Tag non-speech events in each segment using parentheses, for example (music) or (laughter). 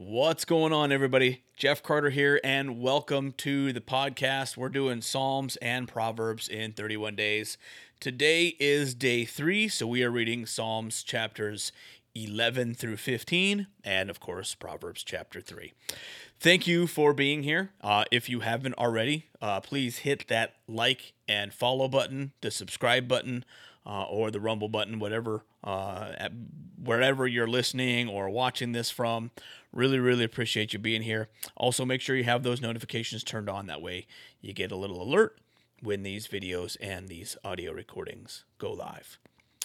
What's going on, everybody? Jeff Carter here, and welcome to the podcast. We're doing Psalms and Proverbs in 31 days. Today is day three, so we are reading Psalms chapters 11 through 15, and of course, Proverbs chapter 3. Thank you for being here. Uh, if you haven't already, uh, please hit that like and follow button, the subscribe button, uh, or the Rumble button, whatever, uh, at, wherever you're listening or watching this from. Really, really appreciate you being here. Also, make sure you have those notifications turned on. That way, you get a little alert when these videos and these audio recordings go live.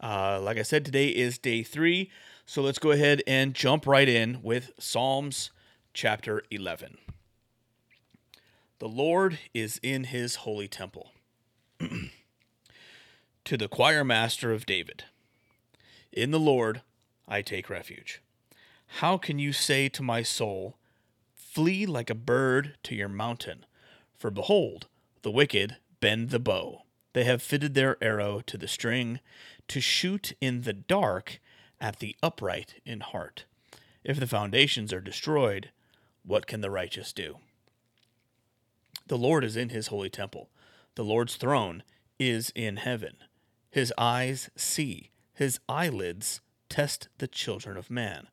Uh, like I said, today is day three. So let's go ahead and jump right in with Psalms chapter 11. The Lord is in his holy temple. (clears throat) to the choir master of David In the Lord I take refuge. How can you say to my soul, Flee like a bird to your mountain? For behold, the wicked bend the bow. They have fitted their arrow to the string to shoot in the dark at the upright in heart. If the foundations are destroyed, what can the righteous do? The Lord is in his holy temple. The Lord's throne is in heaven. His eyes see, his eyelids test the children of man.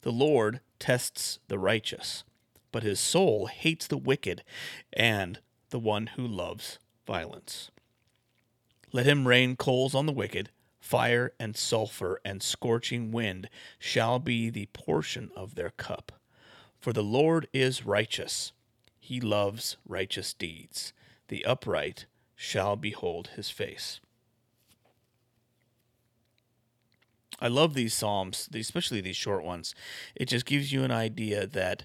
The Lord tests the righteous, but his soul hates the wicked and the one who loves violence. Let him rain coals on the wicked, fire and sulfur and scorching wind shall be the portion of their cup. For the Lord is righteous, he loves righteous deeds. The upright shall behold his face. I love these psalms, especially these short ones. It just gives you an idea that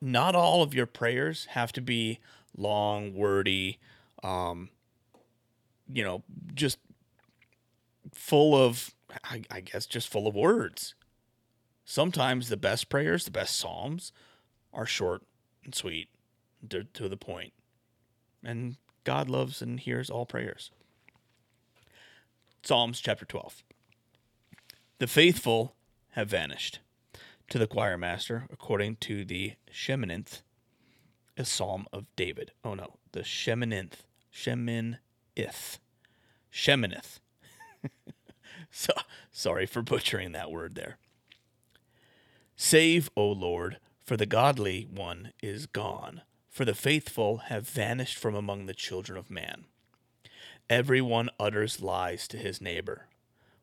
not all of your prayers have to be long, wordy, um, you know, just full of, I, I guess, just full of words. Sometimes the best prayers, the best psalms, are short and sweet, to, to the point. And God loves and hears all prayers. Psalms chapter 12. The faithful have vanished. To the choir master, according to the Sheminith, a psalm of David. Oh no, the Sheminith. Sheminith. Sheminith. (laughs) so, sorry for butchering that word there. Save, O Lord, for the godly one is gone, for the faithful have vanished from among the children of man. Every one utters lies to his neighbor.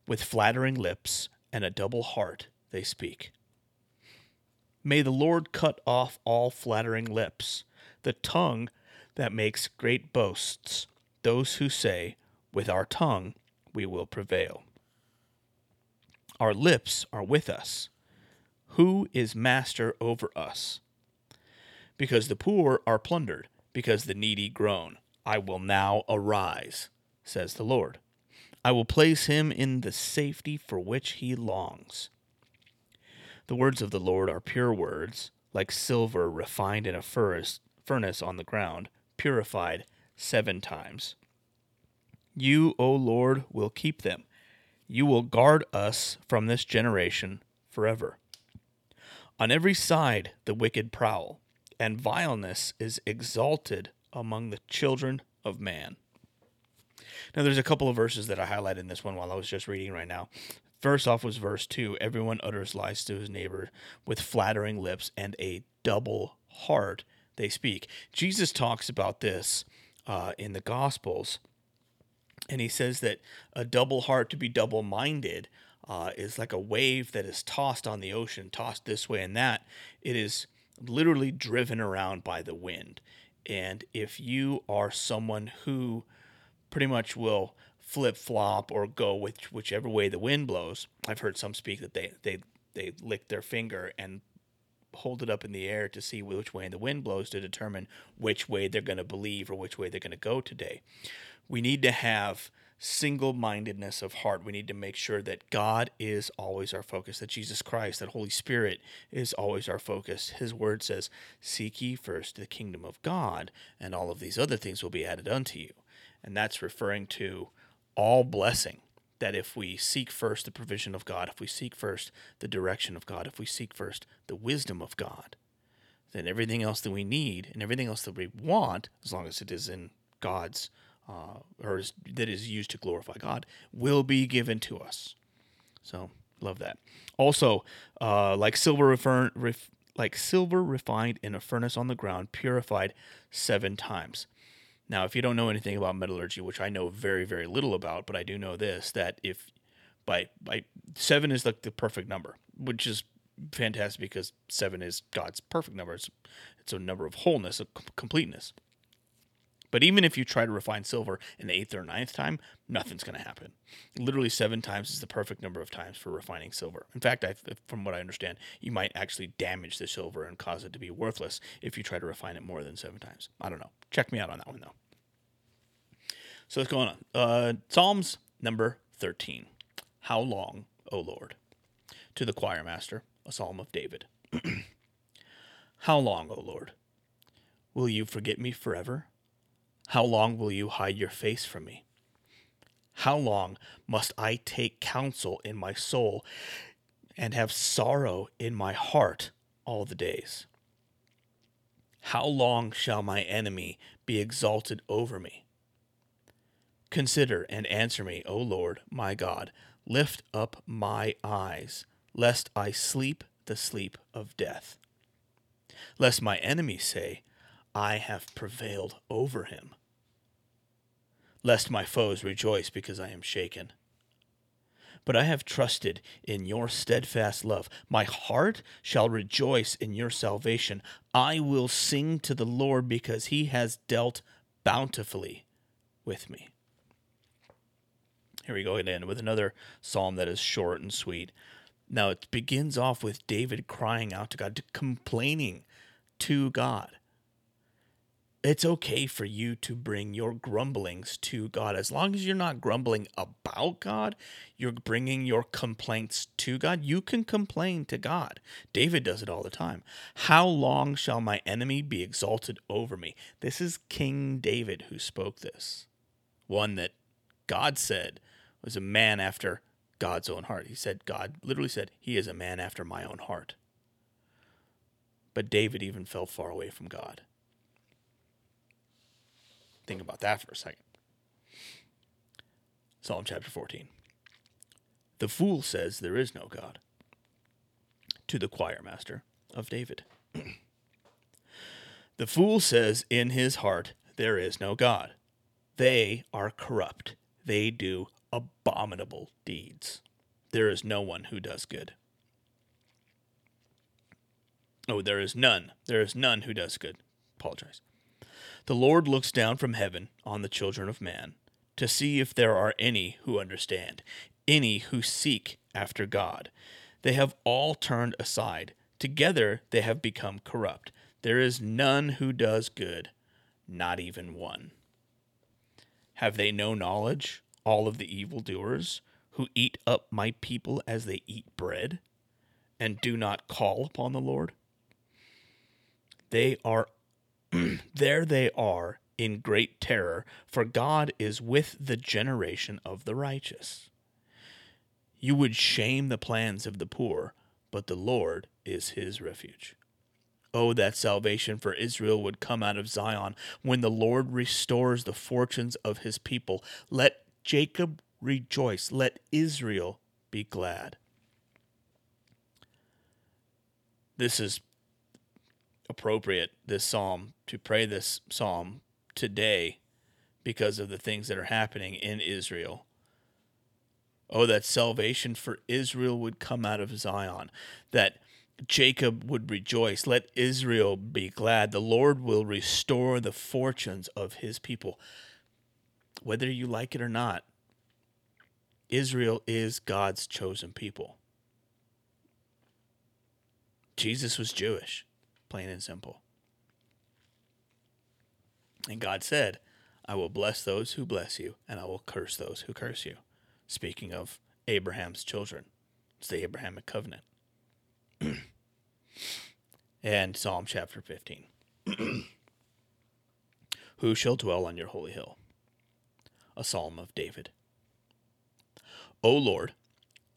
With flattering lips and a double heart they speak. May the Lord cut off all flattering lips, the tongue that makes great boasts, those who say, With our tongue we will prevail. Our lips are with us. Who is master over us? Because the poor are plundered, because the needy groan. I will now arise, says the Lord. I will place him in the safety for which he longs. The words of the Lord are pure words, like silver refined in a furnace, on the ground, purified seven times. You, O Lord, will keep them. You will guard us from this generation forever. On every side the wicked prowl, and vileness is exalted among the children of man. Now, there's a couple of verses that I highlighted in this one while I was just reading right now. First off was verse 2 Everyone utters lies to his neighbor with flattering lips and a double heart they speak. Jesus talks about this uh, in the Gospels, and he says that a double heart to be double minded uh, is like a wave that is tossed on the ocean, tossed this way and that. It is literally driven around by the wind. And if you are someone who pretty much will flip flop or go with whichever way the wind blows. I've heard some speak that they they they lick their finger and hold it up in the air to see which way the wind blows to determine which way they're going to believe or which way they're going to go today. We need to have single mindedness of heart. We need to make sure that God is always our focus, that Jesus Christ, that Holy Spirit is always our focus. His word says, Seek ye first the kingdom of God, and all of these other things will be added unto you and that's referring to all blessing that if we seek first the provision of God, if we seek first the direction of God, if we seek first the wisdom of God, then everything else that we need and everything else that we want, as long as it is in God's uh, or is, that is used to glorify God, will be given to us. So love that. Also, uh, like silver refer- ref- like silver refined in a furnace on the ground, purified seven times. Now, if you don't know anything about metallurgy, which I know very, very little about, but I do know this that if by by seven is like the perfect number, which is fantastic because seven is God's perfect number. It's, it's a number of wholeness, of completeness. But even if you try to refine silver an eighth or ninth time, nothing's going to happen. Literally seven times is the perfect number of times for refining silver. In fact, I, from what I understand, you might actually damage the silver and cause it to be worthless if you try to refine it more than seven times. I don't know. Check me out on that one, though. So what's going on? Uh, Psalms number 13. How long, O Lord? To the choir master, a psalm of David. (clears throat) How long, O Lord? Will you forget me forever? How long will you hide your face from me? How long must I take counsel in my soul and have sorrow in my heart all the days? How long shall my enemy be exalted over me? Consider and answer me, O Lord my God. Lift up my eyes, lest I sleep the sleep of death. Lest my enemies say, I have prevailed over him. Lest my foes rejoice because I am shaken. But I have trusted in your steadfast love. My heart shall rejoice in your salvation. I will sing to the Lord because he has dealt bountifully with me. Here we go again with another psalm that is short and sweet. Now it begins off with David crying out to God, complaining to God it's okay for you to bring your grumblings to God. As long as you're not grumbling about God, you're bringing your complaints to God. You can complain to God. David does it all the time. How long shall my enemy be exalted over me? This is King David who spoke this. One that God said was a man after God's own heart. He said, God literally said, He is a man after my own heart. But David even fell far away from God. Think about that for a second. Psalm chapter 14. The fool says there is no God. To the choir master of David. (clears throat) the fool says in his heart there is no God. They are corrupt. They do abominable deeds. There is no one who does good. Oh, there is none. There is none who does good. Apologize. The Lord looks down from heaven on the children of man to see if there are any who understand, any who seek after God. They have all turned aside. Together they have become corrupt. There is none who does good, not even one. Have they no knowledge, all of the evildoers, who eat up my people as they eat bread, and do not call upon the Lord? They are (clears throat) there they are in great terror, for God is with the generation of the righteous. You would shame the plans of the poor, but the Lord is his refuge. Oh, that salvation for Israel would come out of Zion when the Lord restores the fortunes of his people. Let Jacob rejoice, let Israel be glad. This is appropriate, this psalm, to pray this psalm today because of the things that are happening in Israel. Oh, that salvation for Israel would come out of Zion, that Jacob would rejoice. Let Israel be glad. The Lord will restore the fortunes of his people. Whether you like it or not, Israel is God's chosen people. Jesus was Jewish plain and simple. And God said, I will bless those who bless you, and I will curse those who curse you. Speaking of Abraham's children, it's the Abrahamic covenant. (clears throat) and Psalm chapter 15. (clears throat) who shall dwell on your holy hill? A psalm of David. O Lord,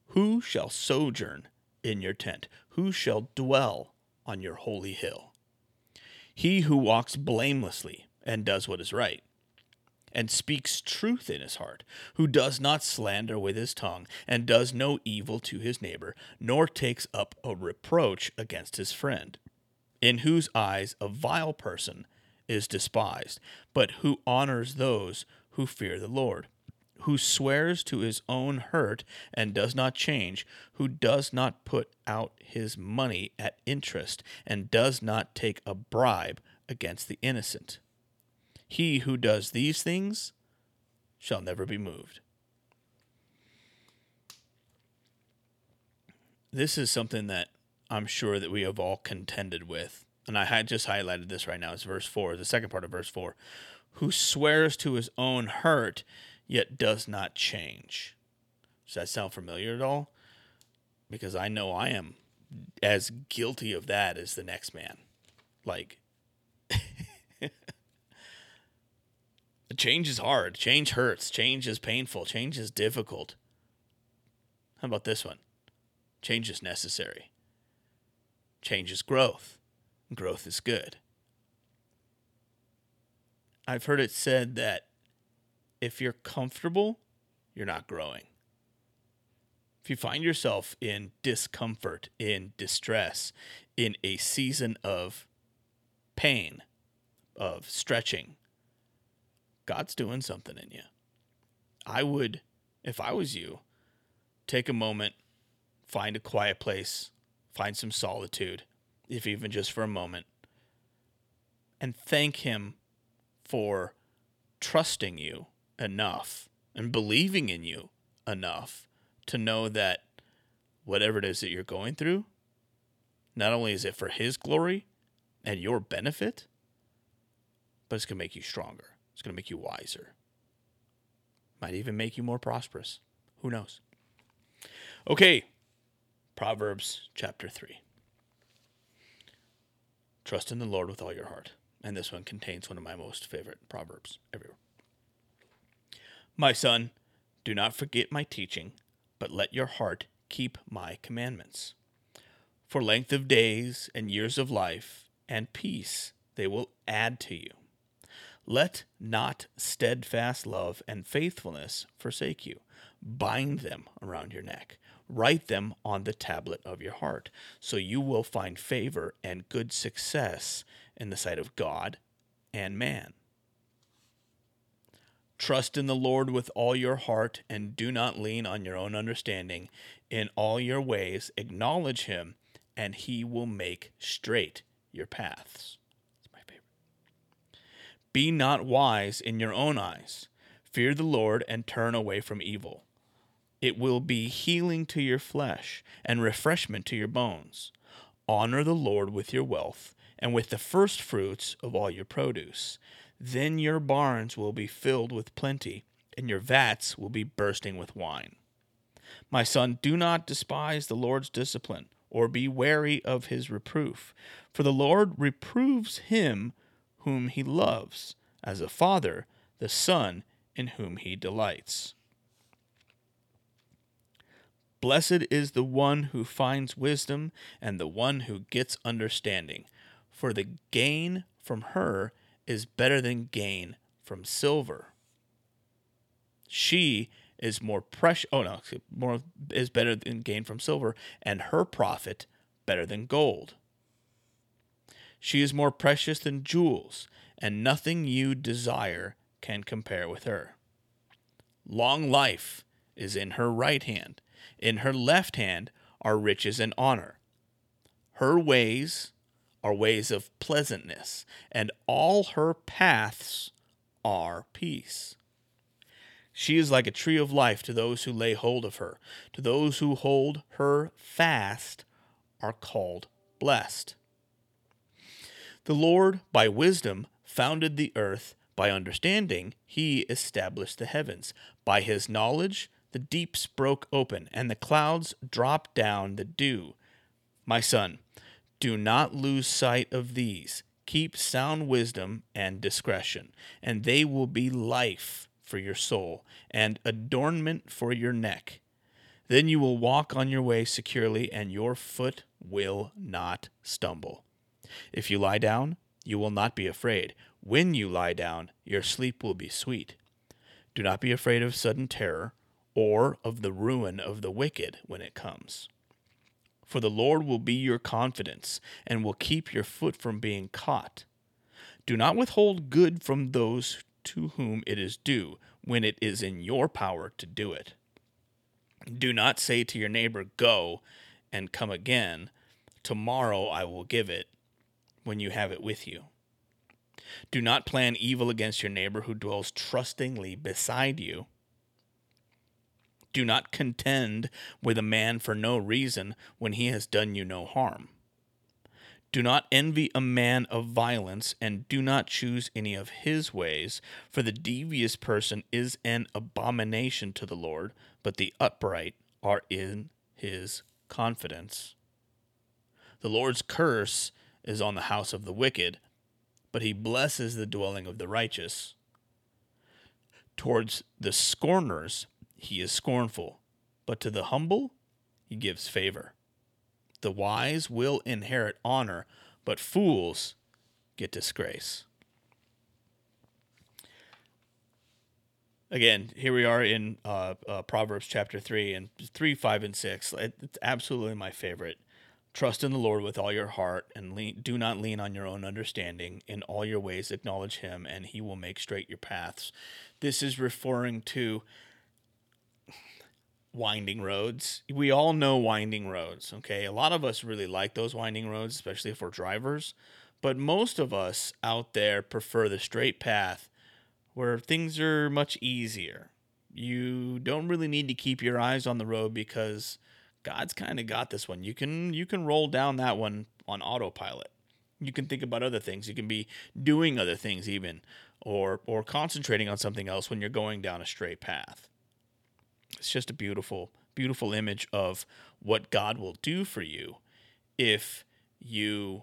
who shall sojourn in your tent? Who shall dwell on your holy hill? He who walks blamelessly and does what is right, and speaks truth in his heart, who does not slander with his tongue, and does no evil to his neighbor, nor takes up a reproach against his friend, in whose eyes a vile person is despised, but who honors those who fear the Lord who swears to his own hurt and does not change, who does not put out his money at interest and does not take a bribe against the innocent. He who does these things shall never be moved. This is something that I'm sure that we have all contended with. And I had just highlighted this right now. It's verse 4, the second part of verse 4. Who swears to his own hurt yet does not change. Does that sound familiar at all? Because I know I am as guilty of that as the next man. Like, (laughs) change is hard. Change hurts. Change is painful. Change is difficult. How about this one? Change is necessary. Change is growth. Growth is good. I've heard it said that if you're comfortable, you're not growing. If you find yourself in discomfort, in distress, in a season of pain, of stretching, God's doing something in you. I would, if I was you, take a moment, find a quiet place, find some solitude, if even just for a moment, and thank Him for trusting you enough and believing in you enough to know that whatever it is that you're going through, not only is it for His glory and your benefit, but it's going to make you stronger. It's going to make you wiser. Might even make you more prosperous. Who knows? Okay, Proverbs chapter 3. Trust in the Lord with all your heart. And this one contains one of my most favorite proverbs everywhere. My son, do not forget my teaching, but let your heart keep my commandments. For length of days and years of life and peace they will add to you. Let not steadfast love and faithfulness forsake you. Bind them around your neck. Write them on the tablet of your heart, so you will find favor and good success in the sight of God and man. Trust in the Lord with all your heart and do not lean on your own understanding. In all your ways, acknowledge him, and he will make straight your paths. That's my favorite. Be not wise in your own eyes. Fear the Lord and turn away from evil. It will be healing to your flesh and refreshment to your bones. Honor the Lord with your wealth and with the first fruits of all your produce then your barns will be filled with plenty, and your vats will be bursting with wine. My son, do not despise the Lord's discipline, or be wary of his reproof. For the Lord reproves him whom he loves, as a father the son in whom he delights. Blessed is the one who finds wisdom, and the one who gets understanding, for the gain from her is better than gain from silver. She is more precious. Oh no, more is better than gain from silver, and her profit better than gold. She is more precious than jewels, and nothing you desire can compare with her. Long life is in her right hand, in her left hand are riches and honor. Her ways are ways of pleasantness, and all her paths are peace. She is like a tree of life to those who lay hold of her. To those who hold her fast are called blessed. The Lord, by wisdom, founded the earth. By understanding, he established the heavens. By his knowledge, the deeps broke open, and the clouds dropped down the dew. My son, do not lose sight of these. Keep sound wisdom and discretion, and they will be life for your soul and adornment for your neck. Then you will walk on your way securely, and your foot will not stumble. If you lie down, you will not be afraid. When you lie down, your sleep will be sweet. Do not be afraid of sudden terror or of the ruin of the wicked when it comes. For the Lord will be your confidence and will keep your foot from being caught. Do not withhold good from those to whom it is due when it is in your power to do it. Do not say to your neighbor, Go and come again. Tomorrow I will give it when you have it with you. Do not plan evil against your neighbor who dwells trustingly beside you. Do not contend with a man for no reason when he has done you no harm. Do not envy a man of violence, and do not choose any of his ways, for the devious person is an abomination to the Lord, but the upright are in his confidence. The Lord's curse is on the house of the wicked, but he blesses the dwelling of the righteous. Towards the scorners he is scornful, but to the humble he gives favor. The wise will inherit honor, but fools get disgrace. Again, here we are in uh, uh, Proverbs chapter 3 and 3, 5, and 6. It's absolutely my favorite. Trust in the Lord with all your heart and lean, do not lean on your own understanding. In all your ways, acknowledge Him, and He will make straight your paths. This is referring to winding roads. We all know winding roads, okay? A lot of us really like those winding roads, especially if we're drivers. But most of us out there prefer the straight path where things are much easier. You don't really need to keep your eyes on the road because God's kind of got this one. You can you can roll down that one on autopilot. You can think about other things. You can be doing other things even or or concentrating on something else when you're going down a straight path. It's just a beautiful beautiful image of what God will do for you if you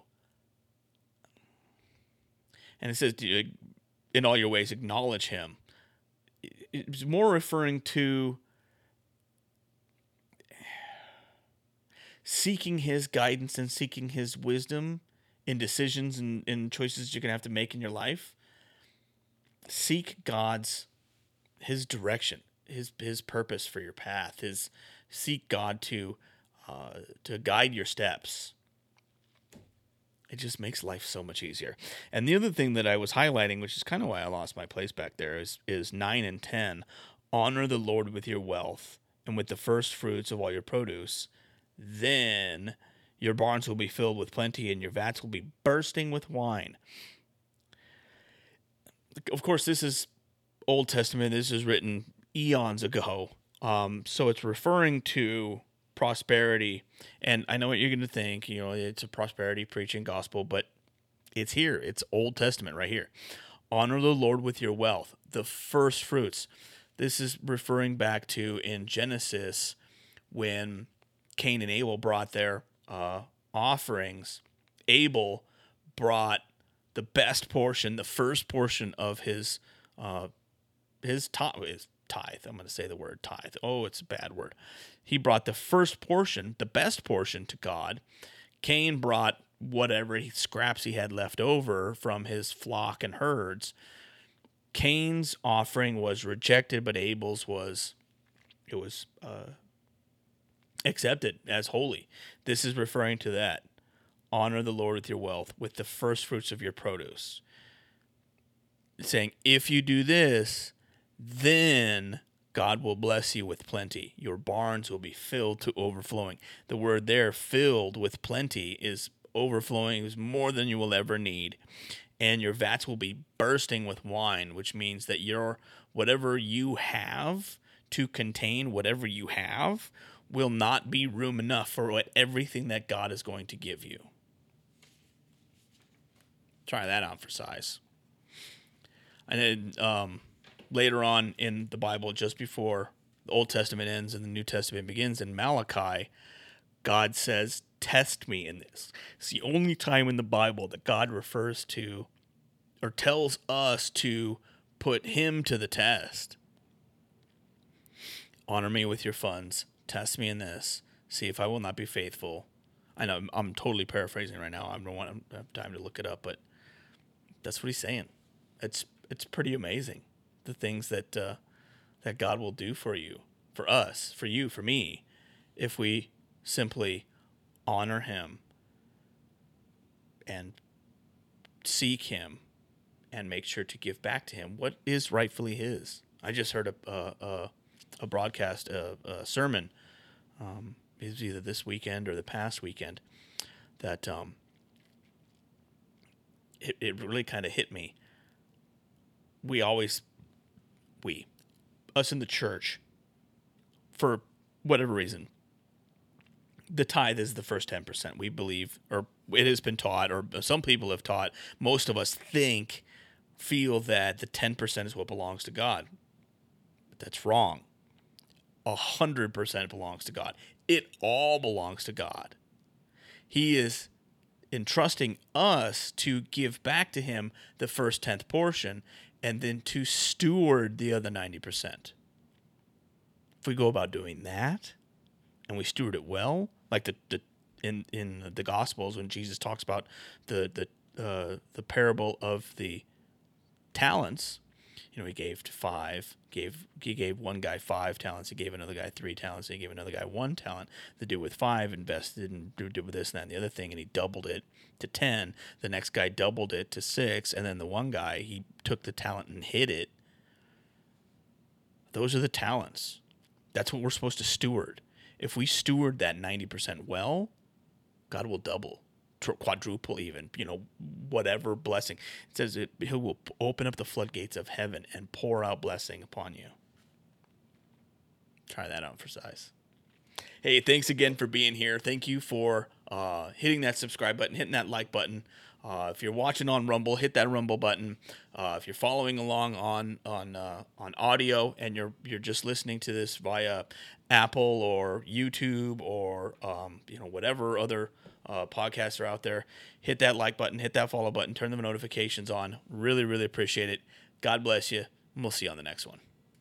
and it says in all your ways acknowledge him. It's more referring to seeking his guidance and seeking his wisdom in decisions and, in choices you're going to have to make in your life seek god's his direction his his purpose for your path is seek god to uh, to guide your steps it just makes life so much easier and the other thing that i was highlighting which is kind of why i lost my place back there is is 9 and 10 honor the lord with your wealth and with the first fruits of all your produce then your barns will be filled with plenty and your vats will be bursting with wine. Of course, this is Old Testament. This is written eons ago. Um, so it's referring to prosperity. And I know what you're going to think. You know, it's a prosperity preaching gospel, but it's here. It's Old Testament right here. Honor the Lord with your wealth, the first fruits. This is referring back to in Genesis when Cain and Abel brought their uh, offerings, Abel brought the best portion, the first portion of his uh, his, tithe, his tithe. I'm going to say the word tithe. Oh, it's a bad word. He brought the first portion, the best portion to God. Cain brought whatever scraps he had left over from his flock and herds. Cain's offering was rejected, but Abel's was it was uh, accepted as holy. This is referring to that. Honor the Lord with your wealth, with the first fruits of your produce. It's saying, if you do this, then God will bless you with plenty. Your barns will be filled to overflowing. The word there, filled with plenty, is overflowing, is more than you will ever need. And your vats will be bursting with wine, which means that your whatever you have to contain whatever you have will not be room enough for what everything that God is going to give you. Try that on for size. And then um, later on in the Bible, just before the Old Testament ends and the New Testament begins in Malachi, God says, Test me in this. It's the only time in the Bible that God refers to or tells us to put Him to the test. Honor me with your funds test me in this, see if I will not be faithful. I know I'm, I'm totally paraphrasing right now. I don't want to have time to look it up, but that's what he's saying. It's it's pretty amazing the things that uh, that God will do for you, for us, for you, for me, if we simply honor Him and seek Him and make sure to give back to Him what is rightfully His. I just heard a a, a broadcast, a, a sermon. Um, it was either this weekend or the past weekend that um, it, it really kind of hit me. We always, we, us in the church, for whatever reason, the tithe is the first 10%. We believe, or it has been taught, or some people have taught, most of us think, feel that the 10% is what belongs to God. But that's wrong. 100% belongs to God. It all belongs to God. He is entrusting us to give back to Him the first tenth portion and then to steward the other 90%. If we go about doing that and we steward it well, like the, the in in the gospels when Jesus talks about the the uh, the parable of the talents, you know, he gave to five, gave he gave one guy five talents, he gave another guy three talents, he gave another guy one talent. The dude with five invested and did with this and that and the other thing, and he doubled it to ten. The next guy doubled it to six, and then the one guy he took the talent and hid it. Those are the talents. That's what we're supposed to steward. If we steward that ninety percent well, God will double quadruple even you know whatever blessing. It says it, he will open up the floodgates of heaven and pour out blessing upon you. Try that out for size. Hey thanks again for being here. Thank you for uh, hitting that subscribe button hitting that like button. Uh, if you're watching on Rumble, hit that Rumble button. Uh, if you're following along on on uh, on audio and you're you're just listening to this via Apple or YouTube or um, you know whatever other uh, podcasts are out there, hit that like button, hit that follow button, turn the notifications on. Really, really appreciate it. God bless you. And we'll see you on the next one.